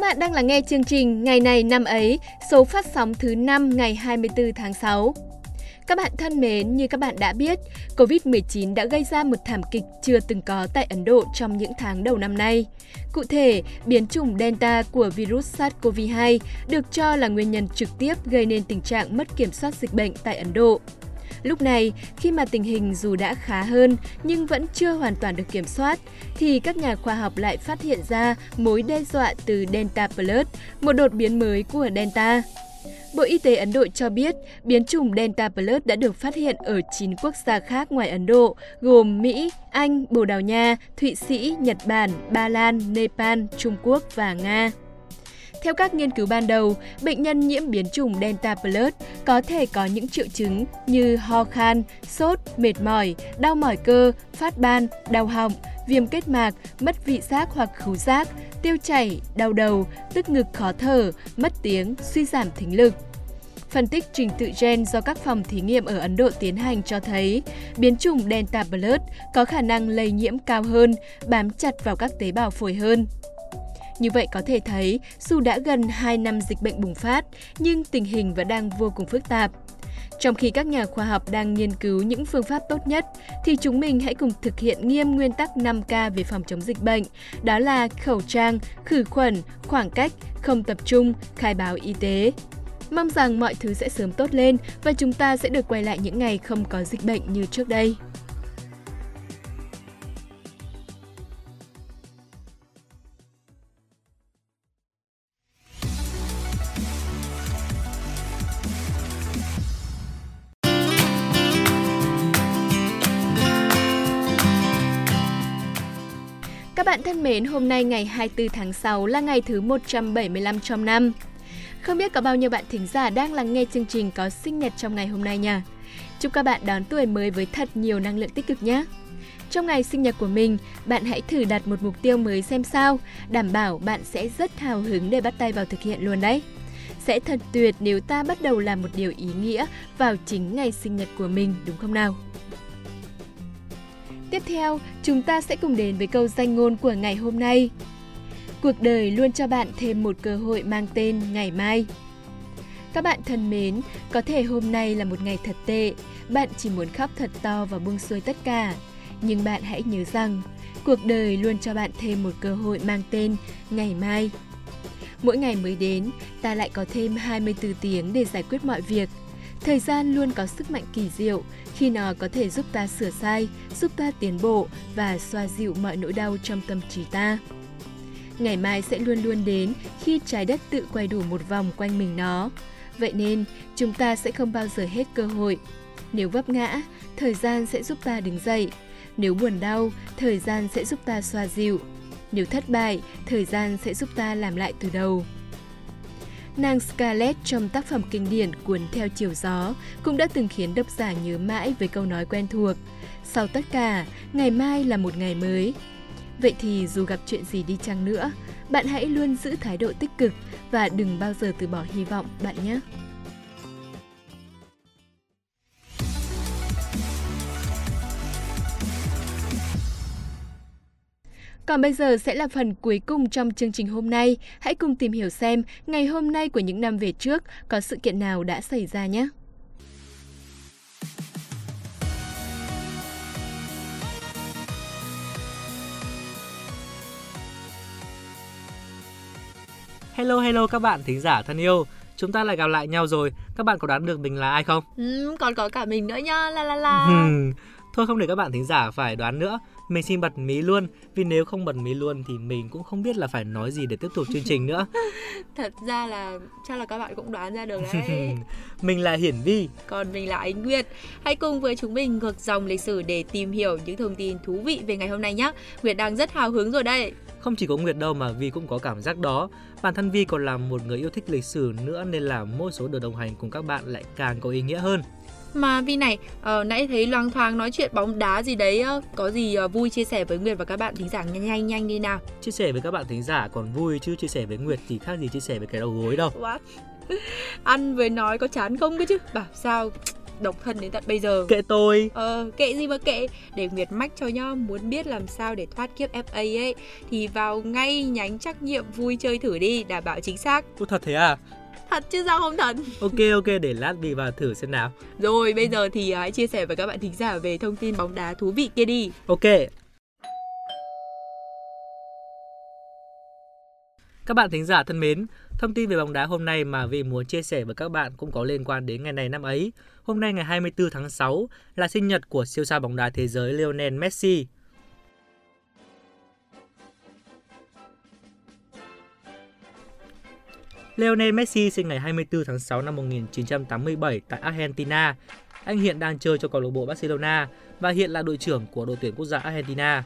Các bạn đang lắng nghe chương trình Ngày này năm ấy, số phát sóng thứ 5 ngày 24 tháng 6. Các bạn thân mến, như các bạn đã biết, Covid-19 đã gây ra một thảm kịch chưa từng có tại Ấn Độ trong những tháng đầu năm nay. Cụ thể, biến chủng Delta của virus SARS-CoV-2 được cho là nguyên nhân trực tiếp gây nên tình trạng mất kiểm soát dịch bệnh tại Ấn Độ. Lúc này, khi mà tình hình dù đã khá hơn nhưng vẫn chưa hoàn toàn được kiểm soát, thì các nhà khoa học lại phát hiện ra mối đe dọa từ Delta Plus, một đột biến mới của Delta. Bộ Y tế Ấn Độ cho biết biến chủng Delta Plus đã được phát hiện ở 9 quốc gia khác ngoài Ấn Độ, gồm Mỹ, Anh, Bồ Đào Nha, Thụy Sĩ, Nhật Bản, Ba Lan, Nepal, Trung Quốc và Nga. Theo các nghiên cứu ban đầu, bệnh nhân nhiễm biến chủng Delta Plus có thể có những triệu chứng như ho khan, sốt, mệt mỏi, đau mỏi cơ, phát ban, đau họng, viêm kết mạc, mất vị giác hoặc khứu giác, tiêu chảy, đau đầu, tức ngực khó thở, mất tiếng, suy giảm thính lực. Phân tích trình tự gen do các phòng thí nghiệm ở Ấn Độ tiến hành cho thấy biến chủng Delta Plus có khả năng lây nhiễm cao hơn, bám chặt vào các tế bào phổi hơn. Như vậy có thể thấy, dù đã gần 2 năm dịch bệnh bùng phát, nhưng tình hình vẫn đang vô cùng phức tạp. Trong khi các nhà khoa học đang nghiên cứu những phương pháp tốt nhất, thì chúng mình hãy cùng thực hiện nghiêm nguyên tắc 5K về phòng chống dịch bệnh, đó là khẩu trang, khử khuẩn, khoảng cách, không tập trung, khai báo y tế. Mong rằng mọi thứ sẽ sớm tốt lên và chúng ta sẽ được quay lại những ngày không có dịch bệnh như trước đây. Các bạn thân mến, hôm nay ngày 24 tháng 6 là ngày thứ 175 trong năm. Không biết có bao nhiêu bạn thính giả đang lắng nghe chương trình có sinh nhật trong ngày hôm nay nhỉ? Chúc các bạn đón tuổi mới với thật nhiều năng lượng tích cực nhé! Trong ngày sinh nhật của mình, bạn hãy thử đặt một mục tiêu mới xem sao, đảm bảo bạn sẽ rất hào hứng để bắt tay vào thực hiện luôn đấy. Sẽ thật tuyệt nếu ta bắt đầu làm một điều ý nghĩa vào chính ngày sinh nhật của mình, đúng không nào? Tiếp theo, chúng ta sẽ cùng đến với câu danh ngôn của ngày hôm nay. Cuộc đời luôn cho bạn thêm một cơ hội mang tên ngày mai. Các bạn thân mến, có thể hôm nay là một ngày thật tệ, bạn chỉ muốn khóc thật to và buông xuôi tất cả. Nhưng bạn hãy nhớ rằng, cuộc đời luôn cho bạn thêm một cơ hội mang tên ngày mai. Mỗi ngày mới đến, ta lại có thêm 24 tiếng để giải quyết mọi việc. Thời gian luôn có sức mạnh kỳ diệu khi nó có thể giúp ta sửa sai, giúp ta tiến bộ và xoa dịu mọi nỗi đau trong tâm trí ta. Ngày mai sẽ luôn luôn đến khi trái đất tự quay đủ một vòng quanh mình nó. Vậy nên, chúng ta sẽ không bao giờ hết cơ hội. Nếu vấp ngã, thời gian sẽ giúp ta đứng dậy. Nếu buồn đau, thời gian sẽ giúp ta xoa dịu. Nếu thất bại, thời gian sẽ giúp ta làm lại từ đầu. Nàng Scarlett trong tác phẩm kinh điển Cuốn theo chiều gió cũng đã từng khiến độc giả nhớ mãi với câu nói quen thuộc. Sau tất cả, ngày mai là một ngày mới. Vậy thì dù gặp chuyện gì đi chăng nữa, bạn hãy luôn giữ thái độ tích cực và đừng bao giờ từ bỏ hy vọng bạn nhé. Còn bây giờ sẽ là phần cuối cùng trong chương trình hôm nay. Hãy cùng tìm hiểu xem ngày hôm nay của những năm về trước có sự kiện nào đã xảy ra nhé. Hello hello các bạn thính giả thân yêu. Chúng ta lại gặp lại nhau rồi. Các bạn có đoán được mình là ai không? Ừ, còn có cả mình nữa nha. La la la. Thôi không để các bạn thính giả phải đoán nữa mình xin bật mí luôn. Vì nếu không bật mí luôn thì mình cũng không biết là phải nói gì để tiếp tục chương trình nữa. Thật ra là chắc là các bạn cũng đoán ra được đấy. Mình là hiển vi. Còn mình là ánh nguyệt. Hãy cùng với chúng mình ngược dòng lịch sử để tìm hiểu những thông tin thú vị về ngày hôm nay nhé. Nguyệt đang rất hào hứng rồi đây. Không chỉ có Nguyệt đâu mà Vi cũng có cảm giác đó. Bản thân Vi còn là một người yêu thích lịch sử nữa nên là mỗi số được đồng hành cùng các bạn lại càng có ý nghĩa hơn. Mà Vi này, uh, nãy thấy loang thoáng nói chuyện bóng đá gì đấy, uh, có gì uh, vui chia sẻ với Nguyệt và các bạn thính giả nhanh nhanh nhanh đi nào. Chia sẻ với các bạn thính giả còn vui chứ chia sẻ với Nguyệt thì khác gì chia sẻ với cái đầu gối đâu. What? Ăn với nói có chán không cơ chứ? Bảo sao độc thân đến tận bây giờ. Kệ tôi. Ờ, kệ gì mà kệ. Để Nguyệt mách cho nhá, muốn biết làm sao để thoát kiếp FA ấy thì vào ngay nhánh trắc nghiệm vui chơi thử đi, đảm bảo chính xác. Ủa thật thế à? Thật chứ sao không thật? Ok ok để lát đi vào thử xem nào. Rồi bây giờ thì hãy chia sẻ với các bạn thính giả về thông tin bóng đá thú vị kia đi. Ok. Các bạn thính giả thân mến, thông tin về bóng đá hôm nay mà vì muốn chia sẻ với các bạn cũng có liên quan đến ngày này năm ấy. Hôm nay ngày 24 tháng 6 là sinh nhật của siêu sao bóng đá thế giới Lionel Messi. Lionel Messi sinh ngày 24 tháng 6 năm 1987 tại Argentina. Anh hiện đang chơi cho câu lạc bộ Barcelona và hiện là đội trưởng của đội tuyển quốc gia Argentina.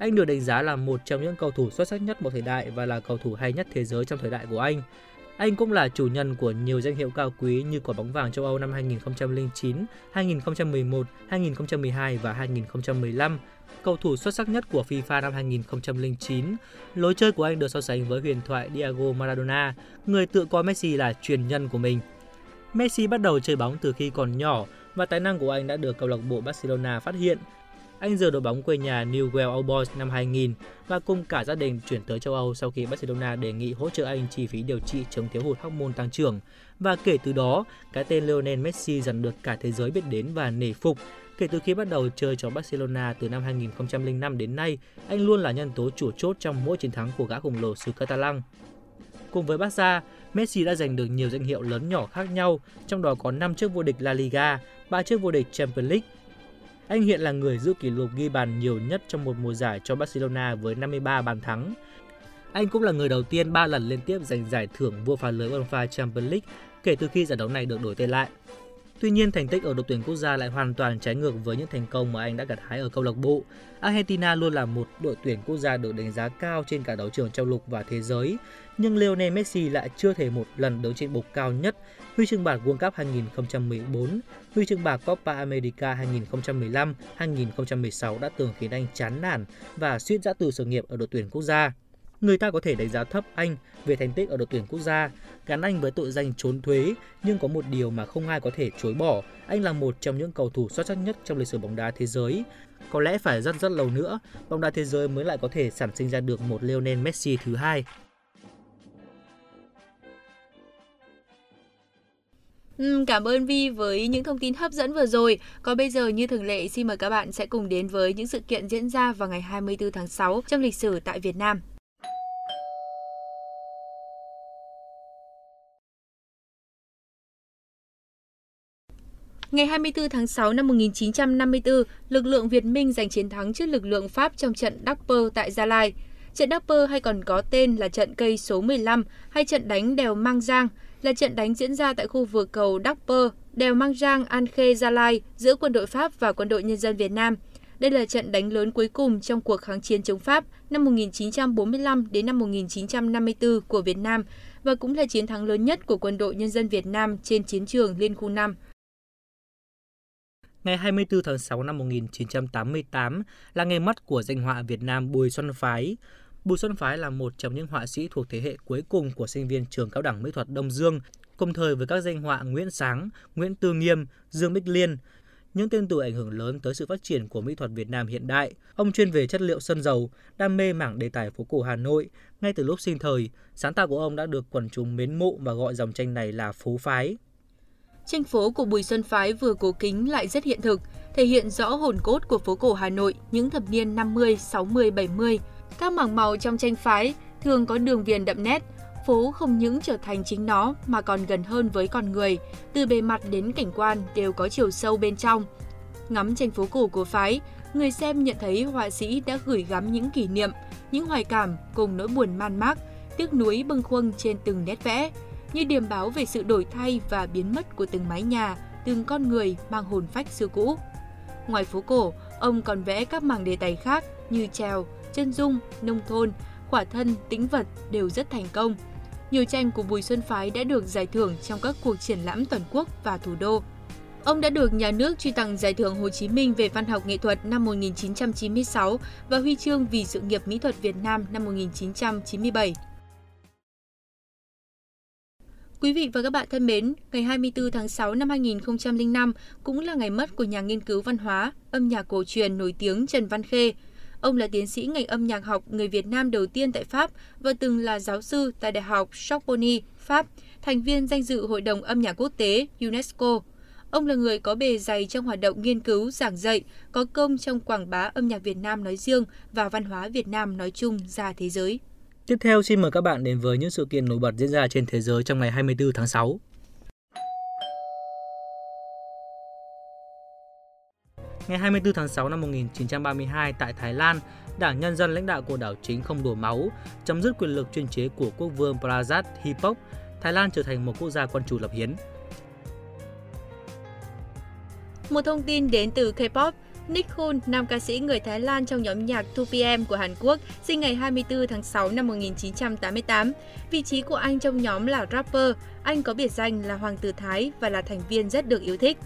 Anh được đánh giá là một trong những cầu thủ xuất sắc nhất một thời đại và là cầu thủ hay nhất thế giới trong thời đại của anh. Anh cũng là chủ nhân của nhiều danh hiệu cao quý như quả bóng vàng châu Âu năm 2009, 2011, 2012 và 2015, cầu thủ xuất sắc nhất của FIFA năm 2009. Lối chơi của anh được so sánh với huyền thoại Diego Maradona, người tự coi Messi là truyền nhân của mình. Messi bắt đầu chơi bóng từ khi còn nhỏ và tài năng của anh đã được câu lạc bộ Barcelona phát hiện. Anh rời đội bóng quê nhà Newell Old Boys năm 2000 và cùng cả gia đình chuyển tới châu Âu sau khi Barcelona đề nghị hỗ trợ anh chi phí điều trị chống thiếu hụt hormone tăng trưởng. Và kể từ đó, cái tên Lionel Messi dần được cả thế giới biết đến và nể phục. Kể từ khi bắt đầu chơi cho Barcelona từ năm 2005 đến nay, anh luôn là nhân tố chủ chốt trong mỗi chiến thắng của gã khổng lồ xứ Catalan. Cùng với Barca, Messi đã giành được nhiều danh hiệu lớn nhỏ khác nhau, trong đó có 5 chiếc vô địch La Liga, 3 chiếc vô địch Champions League. Anh hiện là người giữ kỷ lục ghi bàn nhiều nhất trong một mùa giải cho Barcelona với 53 bàn thắng. Anh cũng là người đầu tiên 3 lần liên tiếp giành giải thưởng vua phá lưới UEFA Champions League kể từ khi giải đấu này được đổi tên lại. Tuy nhiên, thành tích ở đội tuyển quốc gia lại hoàn toàn trái ngược với những thành công mà anh đã gặt hái ở câu lạc bộ. Argentina luôn là một đội tuyển quốc gia được đánh giá cao trên cả đấu trường châu lục và thế giới, nhưng Lionel Messi lại chưa thể một lần đứng trên bục cao nhất, huy chương bạc World Cup 2014, huy chương bạc Copa America 2015, 2016 đã từng khiến anh chán nản và suýt giã từ sự nghiệp ở đội tuyển quốc gia. Người ta có thể đánh giá thấp anh về thành tích ở đội tuyển quốc gia, gắn anh với tội danh trốn thuế, nhưng có một điều mà không ai có thể chối bỏ, anh là một trong những cầu thủ xuất sắc nhất trong lịch sử bóng đá thế giới. Có lẽ phải rất rất lâu nữa, bóng đá thế giới mới lại có thể sản sinh ra được một Lionel Messi thứ hai. Ừ, cảm ơn Vi với những thông tin hấp dẫn vừa rồi. Còn bây giờ như thường lệ xin mời các bạn sẽ cùng đến với những sự kiện diễn ra vào ngày 24 tháng 6 trong lịch sử tại Việt Nam. Ngày 24 tháng 6 năm 1954, lực lượng Việt Minh giành chiến thắng trước lực lượng Pháp trong trận Đắc tại Gia Lai. Trận Đắc hay còn có tên là trận cây số 15 hay trận đánh đèo Mang Giang là trận đánh diễn ra tại khu vực cầu Đắc Pơ, đèo Mang Giang, An Khê, Gia Lai giữa quân đội Pháp và quân đội nhân dân Việt Nam. Đây là trận đánh lớn cuối cùng trong cuộc kháng chiến chống Pháp năm 1945 đến năm 1954 của Việt Nam và cũng là chiến thắng lớn nhất của quân đội nhân dân Việt Nam trên chiến trường Liên khu 5. Ngày 24 tháng 6 năm 1988 là ngày mất của danh họa Việt Nam Bùi Xuân Phái. Bùi Xuân Phái là một trong những họa sĩ thuộc thế hệ cuối cùng của sinh viên trường cao đẳng mỹ thuật Đông Dương, cùng thời với các danh họa Nguyễn Sáng, Nguyễn Tư Nghiêm, Dương Bích Liên, những tên tuổi ảnh hưởng lớn tới sự phát triển của mỹ thuật Việt Nam hiện đại. Ông chuyên về chất liệu sơn dầu, đam mê mảng đề tài phố cổ Hà Nội. Ngay từ lúc sinh thời, sáng tạo của ông đã được quần chúng mến mộ và gọi dòng tranh này là phố phái. Tranh phố của Bùi Xuân Phái vừa cổ kính lại rất hiện thực, thể hiện rõ hồn cốt của phố cổ Hà Nội những thập niên 50, 60, 70. Các mảng màu trong tranh phái thường có đường viền đậm nét, phố không những trở thành chính nó mà còn gần hơn với con người, từ bề mặt đến cảnh quan đều có chiều sâu bên trong. Ngắm tranh phố cổ của phái, người xem nhận thấy họa sĩ đã gửi gắm những kỷ niệm, những hoài cảm cùng nỗi buồn man mác, tiếc nuối bâng khuâng trên từng nét vẽ, như điểm báo về sự đổi thay và biến mất của từng mái nhà, từng con người mang hồn phách xưa cũ. Ngoài phố cổ, ông còn vẽ các mảng đề tài khác như trèo, chân dung, nông thôn, khỏa thân, tĩnh vật đều rất thành công. Nhiều tranh của Bùi Xuân Phái đã được giải thưởng trong các cuộc triển lãm toàn quốc và thủ đô. Ông đã được nhà nước truy tặng Giải thưởng Hồ Chí Minh về văn học nghệ thuật năm 1996 và huy chương vì sự nghiệp mỹ thuật Việt Nam năm 1997. Quý vị và các bạn thân mến, ngày 24 tháng 6 năm 2005 cũng là ngày mất của nhà nghiên cứu văn hóa, âm nhạc cổ truyền nổi tiếng Trần Văn Khê. Ông là tiến sĩ ngành âm nhạc học người Việt Nam đầu tiên tại Pháp và từng là giáo sư tại Đại học Sorbonne, Pháp, thành viên danh dự Hội đồng âm nhạc quốc tế UNESCO. Ông là người có bề dày trong hoạt động nghiên cứu, giảng dạy, có công trong quảng bá âm nhạc Việt Nam nói riêng và văn hóa Việt Nam nói chung ra thế giới. Tiếp theo xin mời các bạn đến với những sự kiện nổi bật diễn ra trên thế giới trong ngày 24 tháng 6. Ngày 24 tháng 6 năm 1932 tại Thái Lan, Đảng Nhân dân lãnh đạo của đảo chính không đổ máu, chấm dứt quyền lực chuyên chế của quốc vương Prajat Hipok, Thái Lan trở thành một quốc gia quân chủ lập hiến. Một thông tin đến từ K-pop, Nick Hun, nam ca sĩ người Thái Lan trong nhóm nhạc 2PM của Hàn Quốc, sinh ngày 24 tháng 6 năm 1988. Vị trí của anh trong nhóm là rapper, anh có biệt danh là Hoàng tử Thái và là thành viên rất được yêu thích.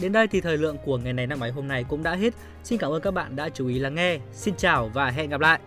Đến đây thì thời lượng của ngày này năm ấy hôm nay cũng đã hết. Xin cảm ơn các bạn đã chú ý lắng nghe. Xin chào và hẹn gặp lại.